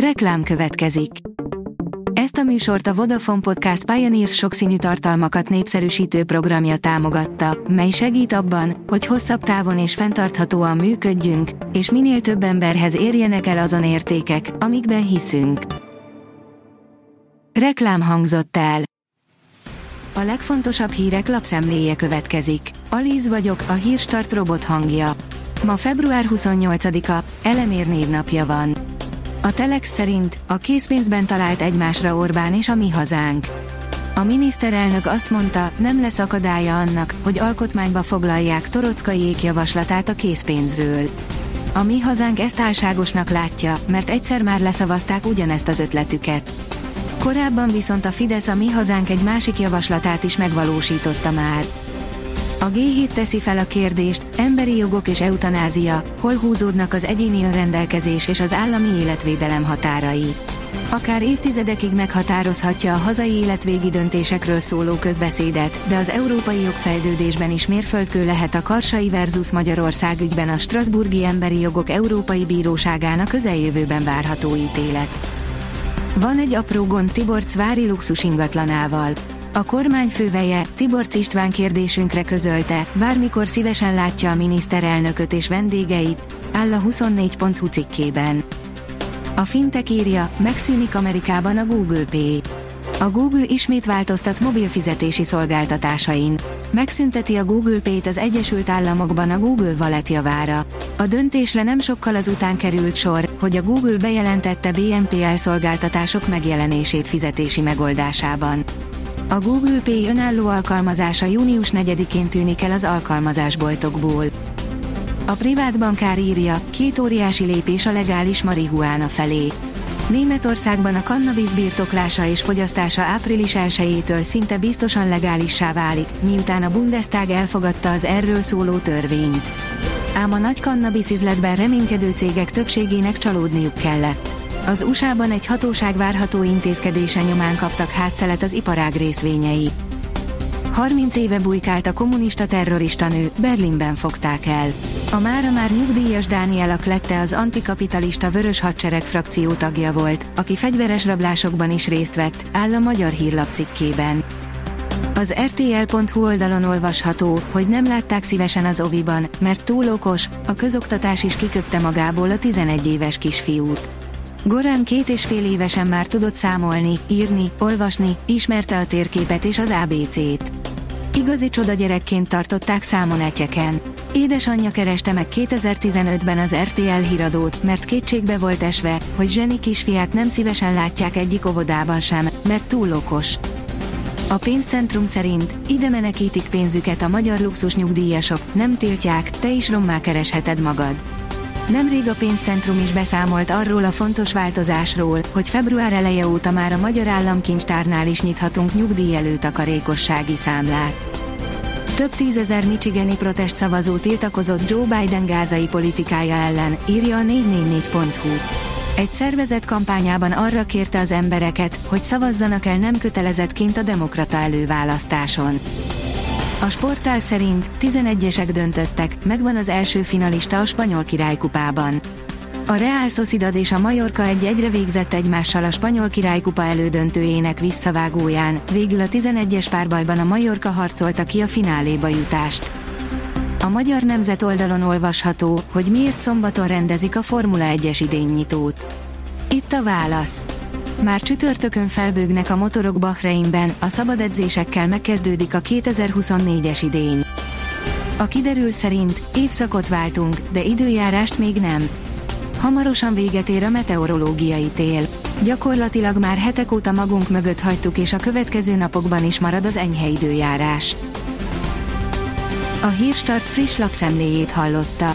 Reklám következik. Ezt a műsort a Vodafone Podcast Pioneers sokszínű tartalmakat népszerűsítő programja támogatta, mely segít abban, hogy hosszabb távon és fenntarthatóan működjünk, és minél több emberhez érjenek el azon értékek, amikben hiszünk. Reklám hangzott el. A legfontosabb hírek lapszemléje következik. Alíz vagyok, a hírstart robot hangja. Ma február 28-a, Elemér névnapja van. A Telex szerint a készpénzben talált egymásra Orbán és a mi hazánk. A miniszterelnök azt mondta, nem lesz akadálya annak, hogy alkotmányba foglalják Torockaiék javaslatát a készpénzről. A mi hazánk ezt álságosnak látja, mert egyszer már leszavazták ugyanezt az ötletüket. Korábban viszont a Fidesz a mi hazánk egy másik javaslatát is megvalósította már. A G7 teszi fel a kérdést, emberi jogok és eutanázia, hol húzódnak az egyéni önrendelkezés és az állami életvédelem határai. Akár évtizedekig meghatározhatja a hazai életvégi döntésekről szóló közbeszédet, de az európai jogfejlődésben is mérföldkő lehet a Karsai versus Magyarország ügyben a Strasburgi Emberi Jogok Európai Bíróságának közeljövőben várható ítélet. Van egy apró gond Tibor Cvári luxus ingatlanával. A kormány főveje, Tibor István kérdésünkre közölte, bármikor szívesen látja a miniszterelnököt és vendégeit, áll a 24.hu cikkében. A fintek írja, megszűnik Amerikában a Google Pay. A Google ismét változtat mobil fizetési szolgáltatásain. Megszünteti a Google Pay-t az Egyesült Államokban a Google Wallet javára. A döntésre nem sokkal azután került sor, hogy a Google bejelentette BNPL szolgáltatások megjelenését fizetési megoldásában. A Google Pay önálló alkalmazása június 4-én tűnik el az alkalmazásboltokból. A privát bankár írja, két óriási lépés a legális marihuána felé. Németországban a kannabis birtoklása és fogyasztása április 1-től szinte biztosan legálissá válik, miután a Bundestag elfogadta az erről szóló törvényt. Ám a nagy kannabis üzletben reménykedő cégek többségének csalódniuk kellett. Az USA-ban egy hatóság várható intézkedése nyomán kaptak hátszelet az iparág részvényei. 30 éve bujkált a kommunista terrorista nő, Berlinben fogták el. A mára már nyugdíjas Dániel lette az antikapitalista Vörös Hadsereg frakció tagja volt, aki fegyveres rablásokban is részt vett, áll a Magyar Hírlap cikkében. Az rtl.hu oldalon olvasható, hogy nem látták szívesen az oviban, mert túl okos, a közoktatás is kiköpte magából a 11 éves kisfiút. Goran két és fél évesen már tudott számolni, írni, olvasni, ismerte a térképet és az ABC-t. Igazi csoda gyerekként tartották számon etyeken. Édesanyja kereste meg 2015-ben az RTL híradót, mert kétségbe volt esve, hogy zseni kisfiát nem szívesen látják egyik óvodában sem, mert túl okos. A pénzcentrum szerint ide menekítik pénzüket a magyar luxus nyugdíjasok, nem tiltják, te is rommá keresheted magad. Nemrég a pénzcentrum is beszámolt arról a fontos változásról, hogy február eleje óta már a Magyar Államkincstárnál is nyithatunk nyugdíj előtakarékossági számlát. Több tízezer michigani protest szavazó tiltakozott Joe Biden gázai politikája ellen, írja a 444.hu. Egy szervezet kampányában arra kérte az embereket, hogy szavazzanak el nem kötelezettként a demokrata előválasztáson. A sportál szerint 11-esek döntöttek, megvan az első finalista a spanyol királykupában. A Real Sociedad és a Mallorca egy-egyre végzett egymással a spanyol királykupa elődöntőjének visszavágóján, végül a 11-es párbajban a Mallorca harcolta ki a fináléba jutást. A Magyar Nemzet oldalon olvasható, hogy miért szombaton rendezik a Formula 1-es idénynyitót. Itt a válasz. Már csütörtökön felbőgnek a motorok Bahreinben, a szabad edzésekkel megkezdődik a 2024-es idény. A kiderül szerint évszakot váltunk, de időjárást még nem. Hamarosan véget ér a meteorológiai tél. Gyakorlatilag már hetek óta magunk mögött hagytuk és a következő napokban is marad az enyhe időjárás. A Hírstart friss lapszemléjét hallotta.